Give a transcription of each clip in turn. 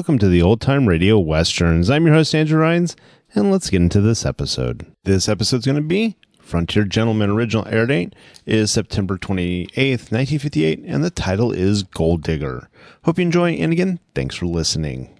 Welcome to the Old Time Radio Westerns. I'm your host, Andrew Rhynes, and let's get into this episode. This episode's going to be Frontier Gentleman original air date is September 28th, 1958, and the title is Gold Digger. Hope you enjoy, and again, thanks for listening.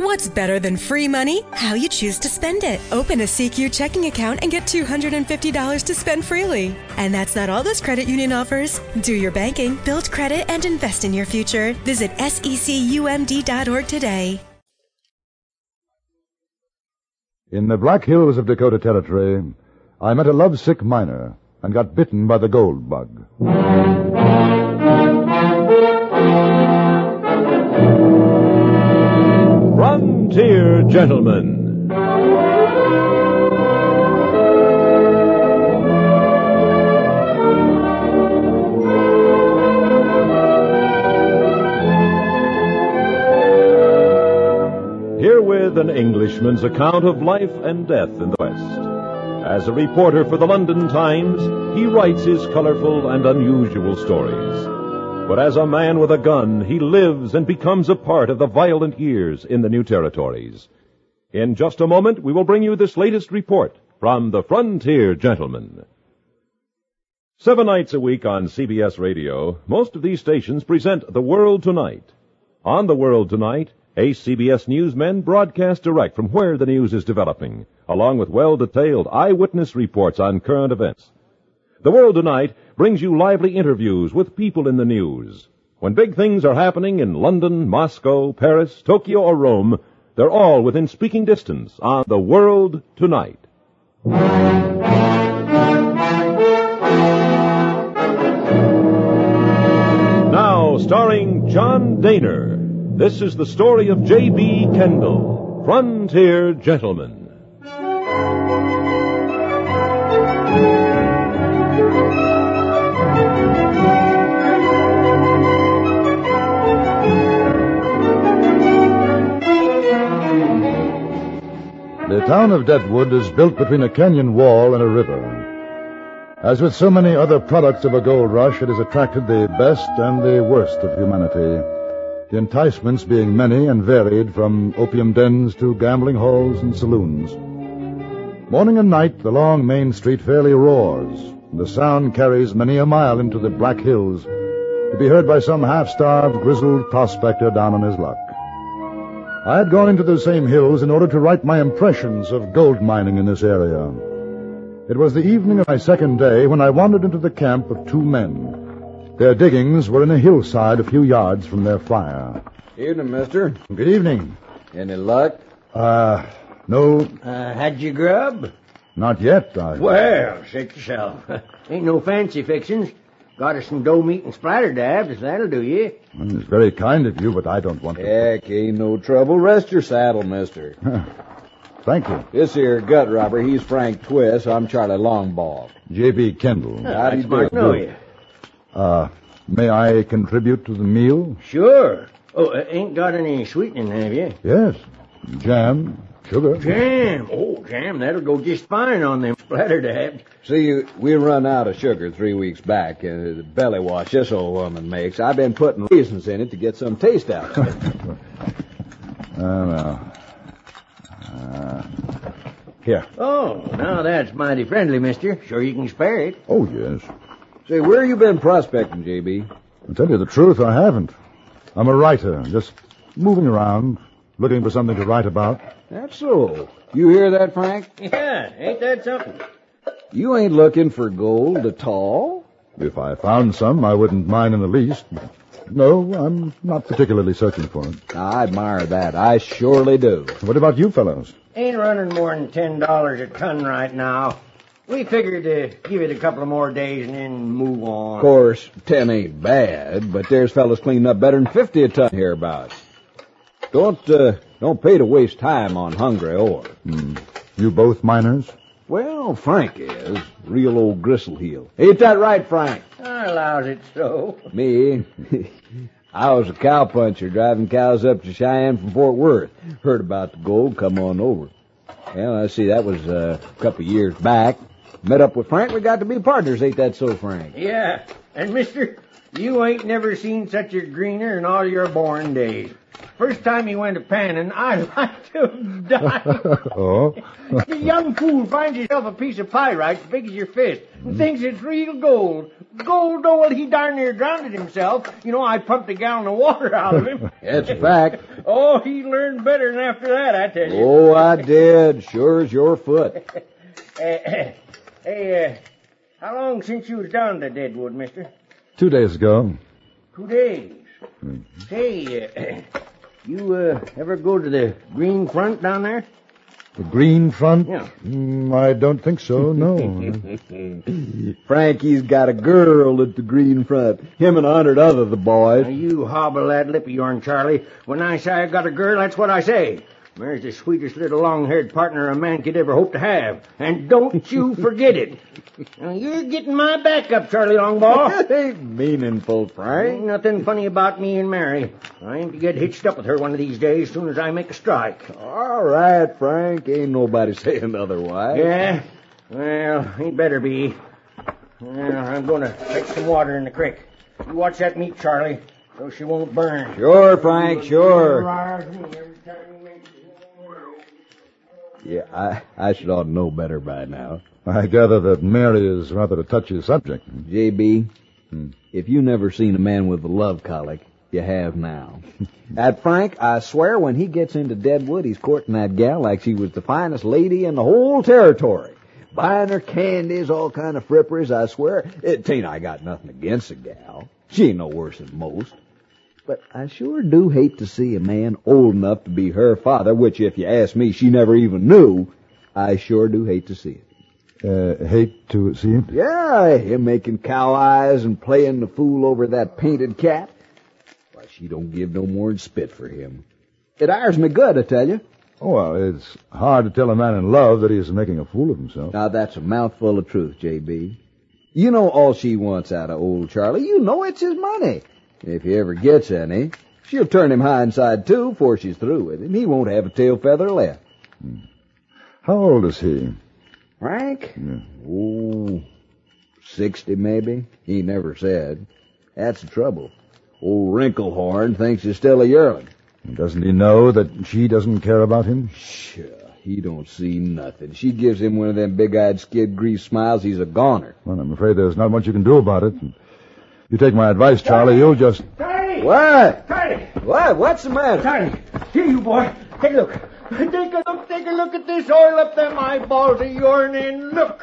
What's better than free money? How you choose to spend it. Open a CQ checking account and get $250 to spend freely. And that's not all this credit union offers. Do your banking, build credit, and invest in your future. Visit secumd.org today. In the Black Hills of Dakota Territory, I met a lovesick miner and got bitten by the gold bug. Frontier Gentleman. Herewith an Englishman's account of life and death in the West. As a reporter for the London Times, he writes his colorful and unusual stories. But as a man with a gun, he lives and becomes a part of the violent years in the new territories. In just a moment, we will bring you this latest report from the Frontier Gentleman. Seven nights a week on CBS Radio, most of these stations present The World Tonight. On The World Tonight, ace CBS newsmen broadcast direct from where the news is developing, along with well-detailed eyewitness reports on current events. The World Tonight brings you lively interviews with people in the news. When big things are happening in London, Moscow, Paris, Tokyo, or Rome, they're all within speaking distance on The World Tonight. Now, starring John Dehner, this is the story of J.B. Kendall, Frontier Gentleman. The town of Deadwood is built between a canyon wall and a river. As with so many other products of a gold rush, it has attracted the best and the worst of humanity. The enticements being many and varied from opium dens to gambling halls and saloons. Morning and night, the long main street fairly roars. and The sound carries many a mile into the Black Hills to be heard by some half-starved, grizzled prospector down on his luck. I had gone into the same hills in order to write my impressions of gold mining in this area. It was the evening of my second day when I wandered into the camp of two men. Their diggings were in a hillside a few yards from their fire. Evening, mister. Good evening. Any luck? Uh, no, Uh, had you grub? not yet. I... Well, sit yourself. Ain't no fancy fixings. Got us some dough meat and splatter dabs. That'll do you. It's very kind of you, but I don't want to. Heck, ain't no trouble. Rest your saddle, mister. Thank you. This here gut robber, he's Frank Twist. I'm Charlie Longbaugh. J.B. Kendall. How do you do? know you. Uh, may I contribute to the meal? Sure. Oh, uh, ain't got any sweetening, have you? Yes. Jam, sugar. Jam. Oh, jam. That'll go just fine on them splatter dabs. See, we run out of sugar three weeks back. Uh, the belly wash this old woman makes. I've been putting raisins in it to get some taste out of it. Oh, well. Uh, here. Oh, now that's mighty friendly, mister. Sure you can spare it. Oh, yes. Say, where you been prospecting, JB? To tell you the truth, I haven't. I'm a writer, just moving around, looking for something to write about. That's so. You hear that, Frank? Yeah, ain't that something? You ain't looking for gold at all? If I found some, I wouldn't mind in the least. No, I'm not particularly searching for it. I admire that. I surely do. What about you fellows? Ain't running more than ten dollars a ton right now. We figured to give it a couple of more days and then move on. Of course, ten ain't bad, but there's fellas cleaning up better than fifty a ton hereabouts. Don't uh, don't pay to waste time on hungry ore. Hmm. You both miners? Well, Frank is real old gristleheel. Ain't that right, Frank? I allows it so. Me, I was a cowpuncher driving cows up to Cheyenne from Fort Worth. Heard about the gold, come on over. Well, I see that was uh, a couple of years back. Met up with Frank. We got to be partners. Ain't that so, Frank? Yeah, and mister, you ain't never seen such a greener in all your born days. First time he went to panning, I like to die. oh? the young fool finds himself a piece of pyrite as big as your fist and thinks it's real gold. Gold, oh, well, he darn near drowned himself. You know, I pumped a gallon of water out of him. That's a fact. oh, he learned better than after that, I tell you. Oh, I did. Sure as your foot. hey, uh, how long since you was down to Deadwood, mister? Two days ago. Two days. Say, uh, you uh, ever go to the Green Front down there? The Green Front? Yeah. Mm, I don't think so, no. Frankie's got a girl at the Green Front. Him and a hundred other the boys. Now, you hobble that lip of yourn, Charlie. When I say I got a girl, that's what I say. Mary's the sweetest little long-haired partner a man could ever hope to have. And don't you forget it. Now, you're getting my back up, Charlie Longbaugh. ain't meaningful, Frank. Ain't nothing funny about me and Mary. I aim to get hitched up with her one of these days, as soon as I make a strike. All right, Frank. Ain't nobody saying otherwise. Yeah? Well, he better be. Well, I'm going to fetch some water in the creek. You watch that meat, Charlie, so she won't burn. Sure, Frank, sure. Yeah, I, I should ought to know better by now. I gather that Mary is rather a touchy subject. JB, hmm, if you never seen a man with a love colic, you have now. At Frank, I swear when he gets into Deadwood, he's courting that gal like she was the finest lady in the whole territory. Buying her candies, all kind of fripperies, I swear. It ain't I got nothing against the gal. She ain't no worse than most. But I sure do hate to see a man old enough to be her father, which if you ask me, she never even knew. I sure do hate to see it. Uh, hate to see it? Yeah, him making cow eyes and playing the fool over that painted cat. Why, she don't give no more than spit for him. It ires me good, I tell you. Oh, well, it's hard to tell a man in love that he's making a fool of himself. Now that's a mouthful of truth, JB. You know all she wants out of old Charlie. You know it's his money. If he ever gets any, she'll turn him hindside too before she's through with him. He won't have a tail feather left. Hmm. How old is he? Frank? Oh, sixty maybe. He never said. That's the trouble. Old Wrinklehorn thinks he's still a yearling. Doesn't he know that she doesn't care about him? Sure, he don't see nothing. She gives him one of them big-eyed skid grease smiles. He's a goner. Well, I'm afraid there's not much you can do about it. You take my advice, Charlie. You'll just. Charlie! What? Charlie! What? What's the matter? Charlie! Here, you boy. Take a look. Take a look, take a look at this oil up them eyeballs of yourn and look.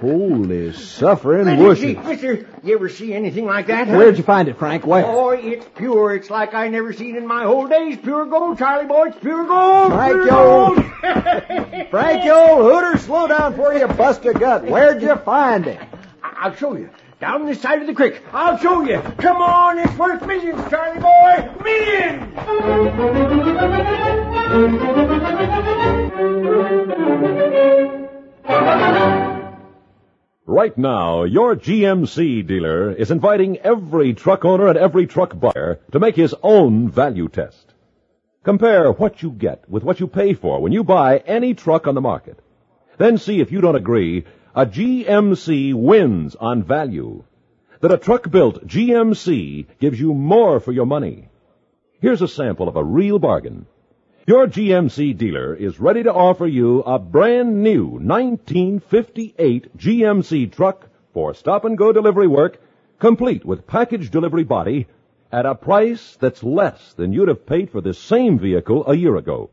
Holy suffering Mister, wussy. mister, you ever see anything like that? huh? Where'd you find it, Frank? Where? Oh, it's pure. It's like I never seen in my whole days. Pure gold, Charlie boy. It's pure gold. Frank, pure you gold. old- Frank, you old hooter, slow down before you bust a gut. Where'd you find it? I- I'll show you. Down this side of the creek. I'll show you. Come on, it's worth millions, Charlie boy. Millions! Right now, your GMC dealer is inviting every truck owner and every truck buyer to make his own value test. Compare what you get with what you pay for when you buy any truck on the market. Then see if you don't agree a GMC wins on value. That a truck built GMC gives you more for your money. Here's a sample of a real bargain. Your GMC dealer is ready to offer you a brand new 1958 GMC truck for stop and go delivery work, complete with package delivery body, at a price that's less than you'd have paid for this same vehicle a year ago.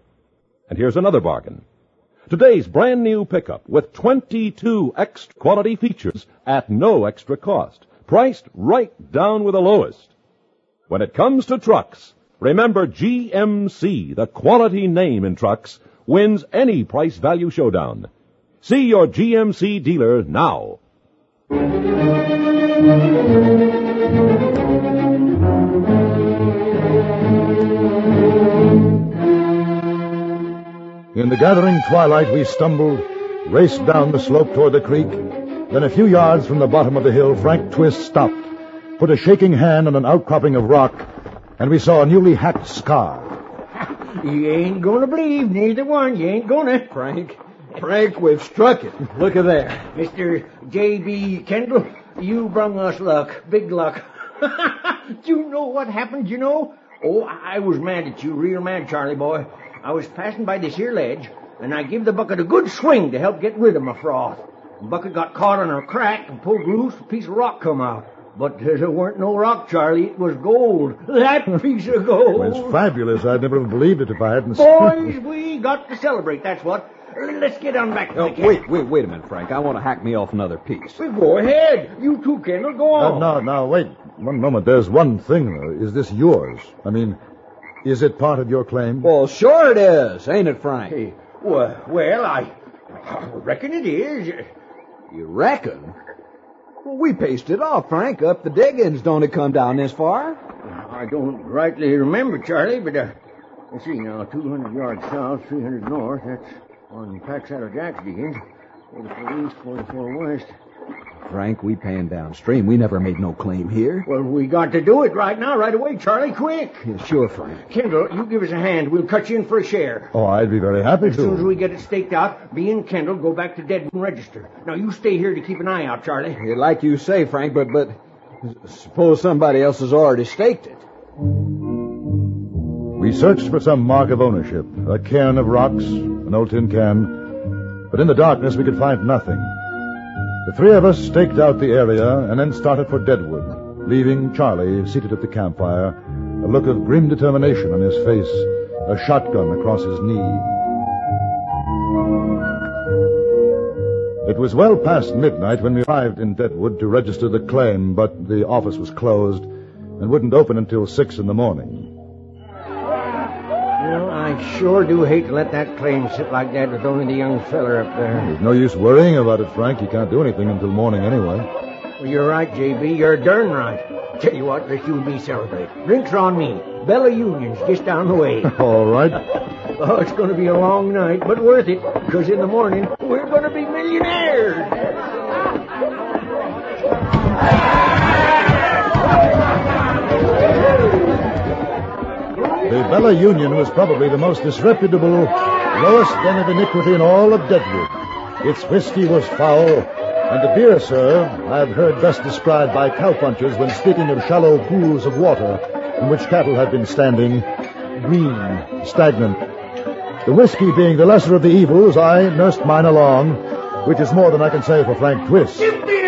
And here's another bargain. Today's brand new pickup with 22 extra quality features at no extra cost, priced right down with the lowest. When it comes to trucks, remember GMC, the quality name in trucks, wins any price value showdown. See your GMC dealer now. In the gathering twilight, we stumbled, raced down the slope toward the creek. Then, a few yards from the bottom of the hill, Frank Twist stopped, put a shaking hand on an outcropping of rock, and we saw a newly hacked scar. You ain't gonna believe, neither one. You ain't gonna. Frank, Frank, we've struck it. Look at there. Mr. J.B. Kendall, you brung us luck. Big luck. Do you know what happened, you know? Oh, I was mad at you, real mad, Charlie boy. I was passing by this here ledge, and I give the bucket a good swing to help get rid of my froth. The bucket got caught on a crack and pulled loose, a piece of rock come out. But there weren't no rock, Charlie. It was gold. That piece of gold. It's fabulous. I'd never have believed it if I hadn't seen Boys, we got to celebrate, that's what. Let's get on back to Oh, the camp. wait, wait, wait a minute, Frank. I want to hack me off another piece. Well, Go ahead. You too, Kendall. Go Uh, on. no, no, wait. One moment. There's one thing, though. Is this yours? I mean, is it part of your claim? Well, sure it is, ain't it, Frank? Hey, well, well, I, I reckon it is. You reckon? Well, we paced it off, Frank. Up the diggings. Don't it come down this far? I don't rightly remember, Charlie, but uh, let's see now. 200 yards south, 300 north. That's on Paxado Jack's diggings. 44 east, 44 west. Frank, we panned downstream. We never made no claim here. Well, we got to do it right now, right away, Charlie. Quick. Yeah, sure, Frank. Kendall, you give us a hand. We'll cut you in for a share. Oh, I'd be very happy to. As soon as we get it staked out, me and Kendall go back to Deadman Register. Now, you stay here to keep an eye out, Charlie. Yeah, Like you say, Frank, but but suppose somebody else has already staked it. We searched for some mark of ownership, a cairn of rocks, an old tin can, but in the darkness we could find nothing. The three of us staked out the area and then started for Deadwood, leaving Charlie seated at the campfire, a look of grim determination on his face, a shotgun across his knee. It was well past midnight when we arrived in Deadwood to register the claim, but the office was closed and wouldn't open until six in the morning. I sure do hate to let that claim sit like that with only the young feller up there. There's no use worrying about it, Frank. You can't do anything until morning anyway. Well, you're right, JB. You're darn right. Tell you what, let's you and me celebrate. Drinks are on me. Bella Union's just down the way. All right. Oh, it's going to be a long night, but worth it, because in the morning, we're going to be millionaires. The Bella Union was probably the most disreputable, lowest den of iniquity in all of Deadwood. Its whiskey was foul, and the beer, sir, I've heard best described by cowpunchers when speaking of shallow pools of water in which cattle had been standing, green, stagnant. The whiskey being the lesser of the evils, I nursed mine along, which is more than I can say for Frank Twist.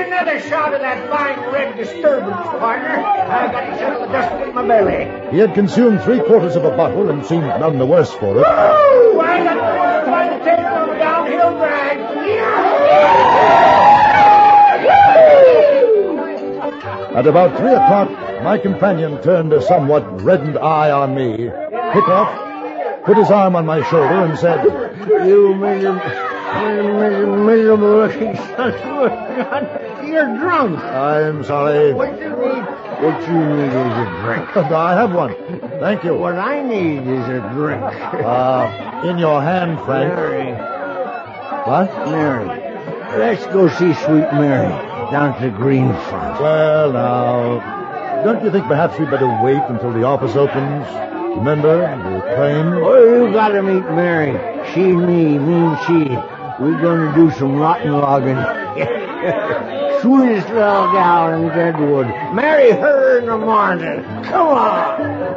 Give me another shot of that fine red disturbance, partner. I've got to settle the dust in my belly. He had consumed three quarters of a bottle and seemed none the worse for it. Woo! I got to find the tail on a downhill drag. At about three o'clock, my companion turned a somewhat reddened eye on me, hit off, put his arm on my shoulder, and said, You miserable, miserable, looking son of a gun. You're drunk. I'm sorry. What you need, what you need is a drink. I have one. Thank you. What I need is a drink. Uh, in your hand, Frank. Mary, What? Mary, let's go see Sweet Mary down at the green front. Well, now, don't you think perhaps we'd better wait until the office opens? Remember, the claim? Oh, you gotta meet Mary. She, me, me and she. We're gonna do some rotten logging. Sweetest little gal in Deadwood. Marry her in the morning. Come on.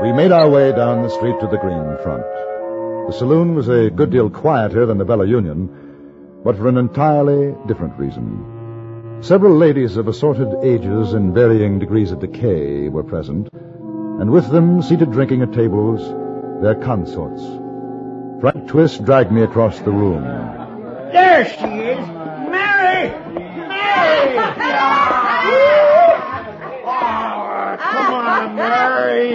We made our way down the street to the green front. The saloon was a good deal quieter than the Bella Union, but for an entirely different reason. Several ladies of assorted ages and varying degrees of decay were present, and with them, seated drinking at tables, their consorts. Frank Twist dragged me across the room. There she is. Mary! Mary! Oh, come on, Mary.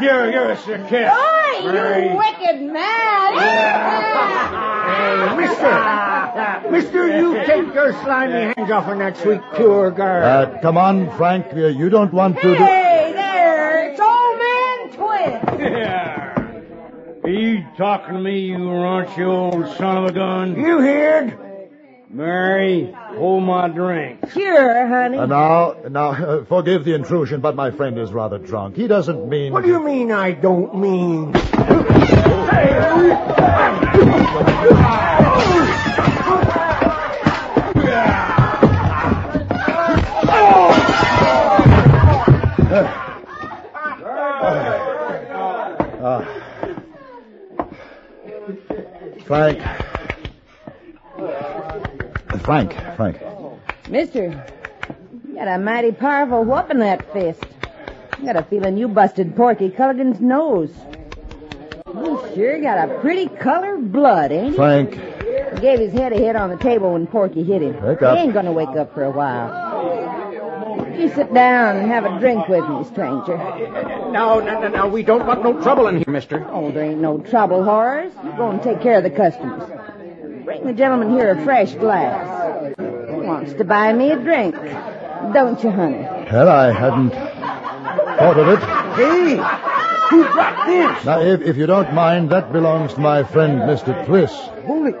Give, give us a kiss. Oi, Mary. you wicked man! Hey, mister. Mister, you take your slimy hands off on that sweet, pure girl. Uh, come on, Frank. You don't want to. do- Hey there, it's old man Twist. Yeah. Are you talking to me, you raunchy old son of a gun? You heard? Mary, hold my drink. Sure, honey. Uh, now, now, uh, forgive the intrusion, but my friend is rather drunk. He doesn't mean. What do you mean I don't mean? Ah. Frank. Frank, Frank. Mister, you got a mighty powerful whoop in that fist. I got a feeling you busted Porky Culligan's nose. You sure got a pretty colored blood, ain't he? Frank. He gave his head a hit on the table when Porky hit him. Wake up. He ain't gonna wake up for a while. You sit down and have a drink with me, stranger. No, no, no, no. We don't want no trouble in here, mister. Oh, there ain't no trouble, Horace. You go and take care of the customers. Bring the gentleman here a fresh glass. He wants to buy me a drink. Don't you, honey? Well, I hadn't thought of it. Hey, who brought this? Now, if, if you don't mind, that belongs to my friend, Mr. Twist. Holy,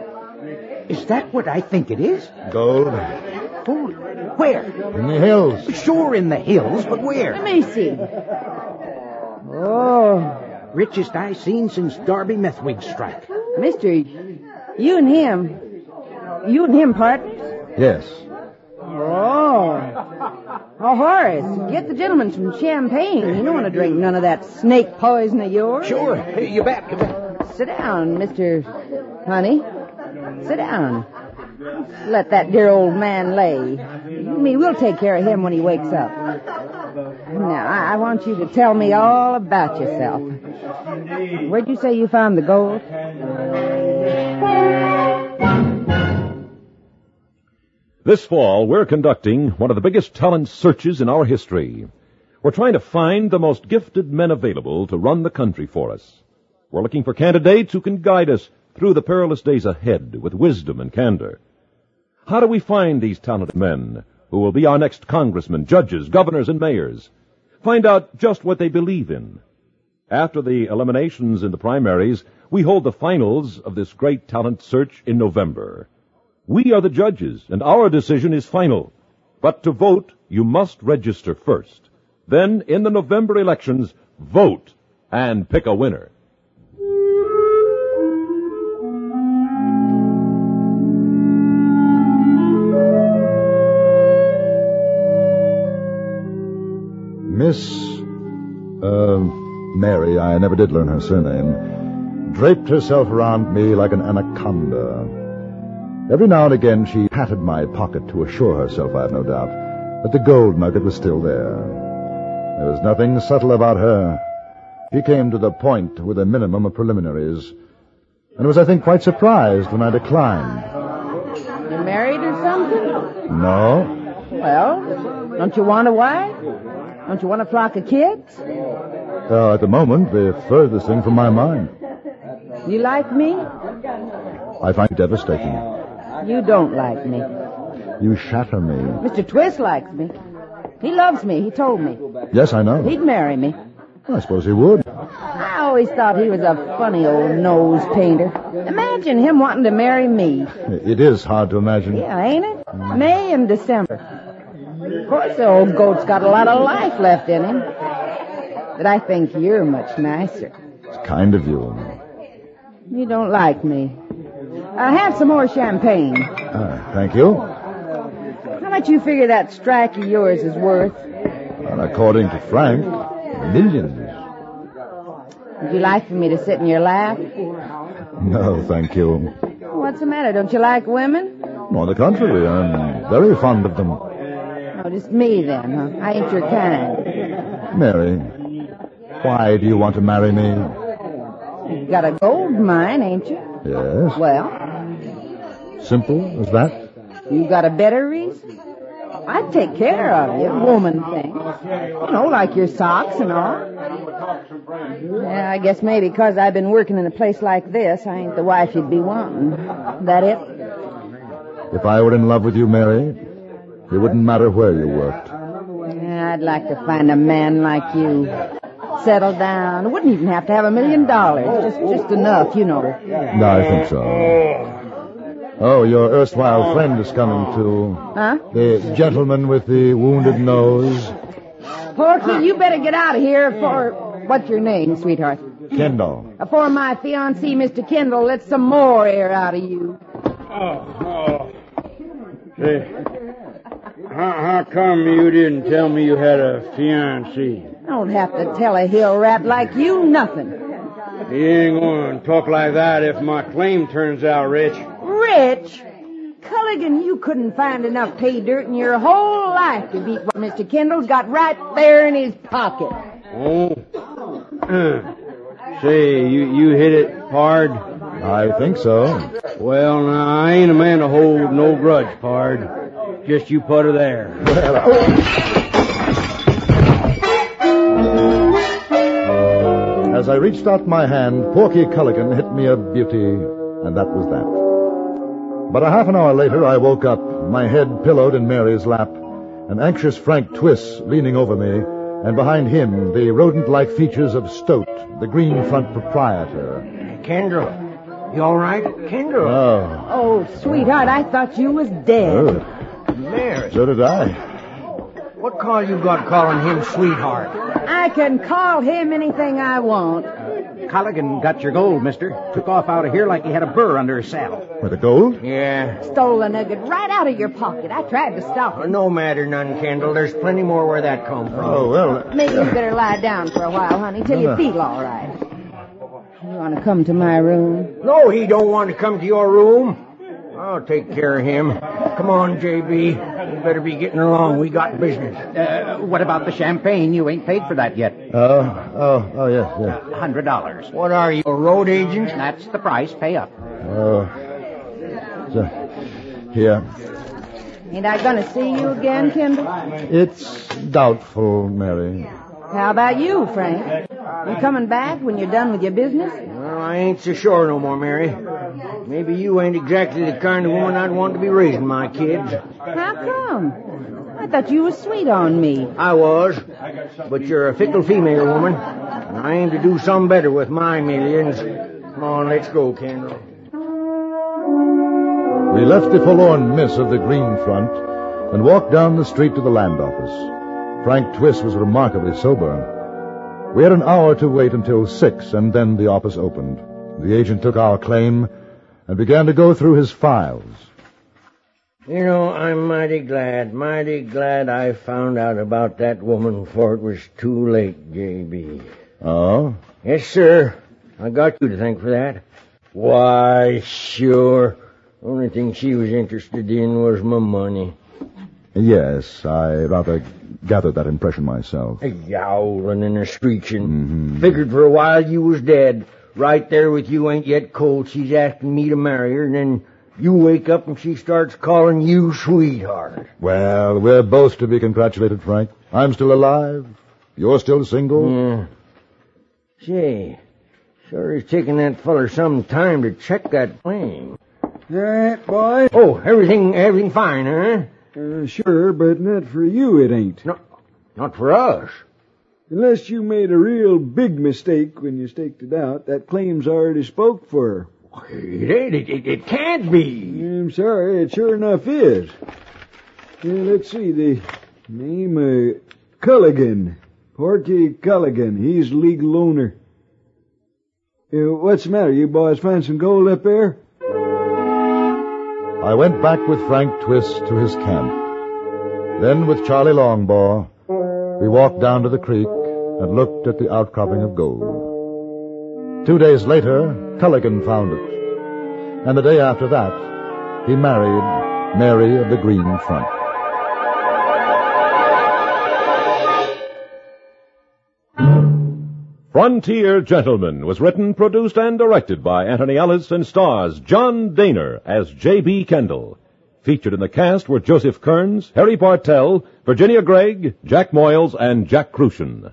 is that what I think it is? Gold. Holy, where? In the hills. Sure in the hills, but where? Let me see. Oh, Richest I seen since Darby Methwig strike. mister, you and him. You and him partners? Yes. Oh. Oh, Horace, get the gentleman some champagne. You don't want to drink none of that snake poison of yours. Sure, you bet, you bet. Sit down, Mr. Honey. Sit down. Let that dear old man lay. You and me, we'll take care of him when he wakes up. Now, I, I want you to tell me all about yourself. Where'd you say you found the gold? This fall, we're conducting one of the biggest talent searches in our history. We're trying to find the most gifted men available to run the country for us. We're looking for candidates who can guide us through the perilous days ahead with wisdom and candor. How do we find these talented men who will be our next congressmen, judges, governors, and mayors? Find out just what they believe in. After the eliminations in the primaries, we hold the finals of this great talent search in November. We are the judges, and our decision is final. But to vote, you must register first. Then, in the November elections, vote and pick a winner. Miss, uh, Mary, I never did learn her surname, draped herself around me like an anaconda. Every now and again she patted my pocket to assure herself, I have no doubt, that the gold nugget was still there. There was nothing subtle about her. She came to the point with a minimum of preliminaries, and was, I think, quite surprised when I declined. You married or something? No? Well, don't you want a wife? Don't you want a flock of kids? Uh, at the moment, the furthest thing from my mind. You like me? I find it devastating. You don't like me. You shatter me. Mr. Twist likes me. He loves me, he told me. Yes, I know. He'd marry me. I suppose he would. I always thought he was a funny old nose painter. Imagine him wanting to marry me. It is hard to imagine. Yeah, ain't it? May and December. Of course, the old goat's got a lot of life left in him. But I think you're much nicer. It's kind of you. You don't like me. Uh, have some more champagne. Uh, thank you. How much you figure that strike of yours is worth? According to Frank, millions. Would you like for me to sit in your lap? No, thank you. What's the matter? Don't you like women? On the contrary, I'm very fond of them. Oh, just me then, huh? I ain't your kind. Mary, why do you want to marry me? You got a gold mine, ain't you? Yes. Well, Simple as that? you got a better reason? I'd take care of you, woman thing. You know, like your socks and all. Yeah, I guess maybe because I've been working in a place like this, I ain't the wife you'd be wanting. That it? If I were in love with you, Mary, it wouldn't matter where you worked. Yeah, I'd like to find a man like you. Settle down. Wouldn't even have to have a million dollars. Just, just enough, you know. No, I think so. Oh, your erstwhile friend is coming too. Huh? The gentleman with the wounded nose. Porky, you better get out of here for... What's your name, sweetheart? Kendall. Before my fiancé, Mr. Kendall, lets some more air out of you. Oh, oh. Say, how, how come you didn't tell me you had a fiancé? I don't have to tell a hill rat like you nothing. You ain't going to talk like that if my claim turns out rich. Rich? Culligan, you couldn't find enough pay dirt in your whole life to beat what Mr. Kendall's got right there in his pocket. Oh. Say, you, you hit it hard? I think so. Well, now, I ain't a man to hold no grudge, pard. Just you put her there. As I reached out my hand, Porky Culligan hit me a beauty, and that was that. But a half an hour later, I woke up, my head pillowed in Mary's lap, an anxious Frank Twist leaning over me, and behind him, the rodent-like features of Stoat, the green front proprietor. Kendall, you all right? Kendall. Oh, Oh, sweetheart, I thought you was dead. oh, Mary. so did I. What call you got calling him sweetheart? I can call him anything I want. Culligan got your gold, mister. Took off out of here like he had a burr under his saddle. With the gold? Yeah. Stole a nugget right out of your pocket. I tried to stop him. No matter none, Kendall. There's plenty more where that come from. Oh, well. Uh, Maybe you better lie down for a while, honey, till No, you uh, feel all right. You want to come to my room? No, he don't want to come to your room. I'll take care of him. Come on, JB. You better be getting along. We got business. Uh, what about the champagne? You ain't paid for that yet. Oh, oh, oh, yes, yes. Hundred dollars. What are you, a road agent? That's the price. Pay up. Oh. So, here. Ain't I going to see you again, Kendall? It's doubtful, Mary. How about you, Frank? You coming back when you're done with your business? Well, I ain't so sure no more, Mary. Maybe you ain't exactly the kind of woman I'd want to be raising my kids. How come? I thought you was sweet on me. I was, but you're a fickle female woman, and I aim to do some better with my millions. Come on, let's go, Kendall. We left the forlorn miss of the green front and walked down the street to the land office. Frank Twist was remarkably sober. We had an hour to wait until six, and then the office opened. The agent took our claim and began to go through his files. You know, I'm mighty glad, mighty glad I found out about that woman before it was too late, J.B. Oh? Yes, sir. I got you to thank for that. Why, sure. Only thing she was interested in was my money. Yes, I rather gathered that impression myself. A yowling and a screeching. Mm-hmm. Figured for a while you was dead. Right there with you ain't yet cold. She's asking me to marry her, and then you wake up and she starts calling you sweetheart. Well, we're both to be congratulated, Frank. I'm still alive. You're still single. Yeah. Say, sure is taking that feller some time to check that plane. All right, boy. Oh, everything, everything fine, huh? Uh, sure, but not for you it ain't. No, not for us. Unless you made a real big mistake when you staked it out, that claim's already spoke for. It ain't. It, it, it can't be. I'm sorry, it sure enough is. Yeah, let's see, the name, uh, Culligan. Porky Culligan. He's legal owner. Uh, what's the matter? You boys find some gold up there? I went back with Frank Twist to his camp. Then, with Charlie Longbaugh, we walked down to the creek and looked at the outcropping of gold. Two days later, Culligan found it. And the day after that, he married Mary of the Green Front. Frontier Gentleman was written, produced, and directed by Antony Ellis and stars John Dehner as J.B. Kendall. Featured in the cast were Joseph Kearns, Harry Bartell, Virginia Gregg, Jack Moyles, and Jack Kruschen.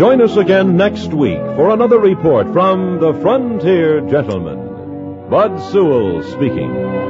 Join us again next week for another report from the Frontier Gentleman. Bud Sewell speaking.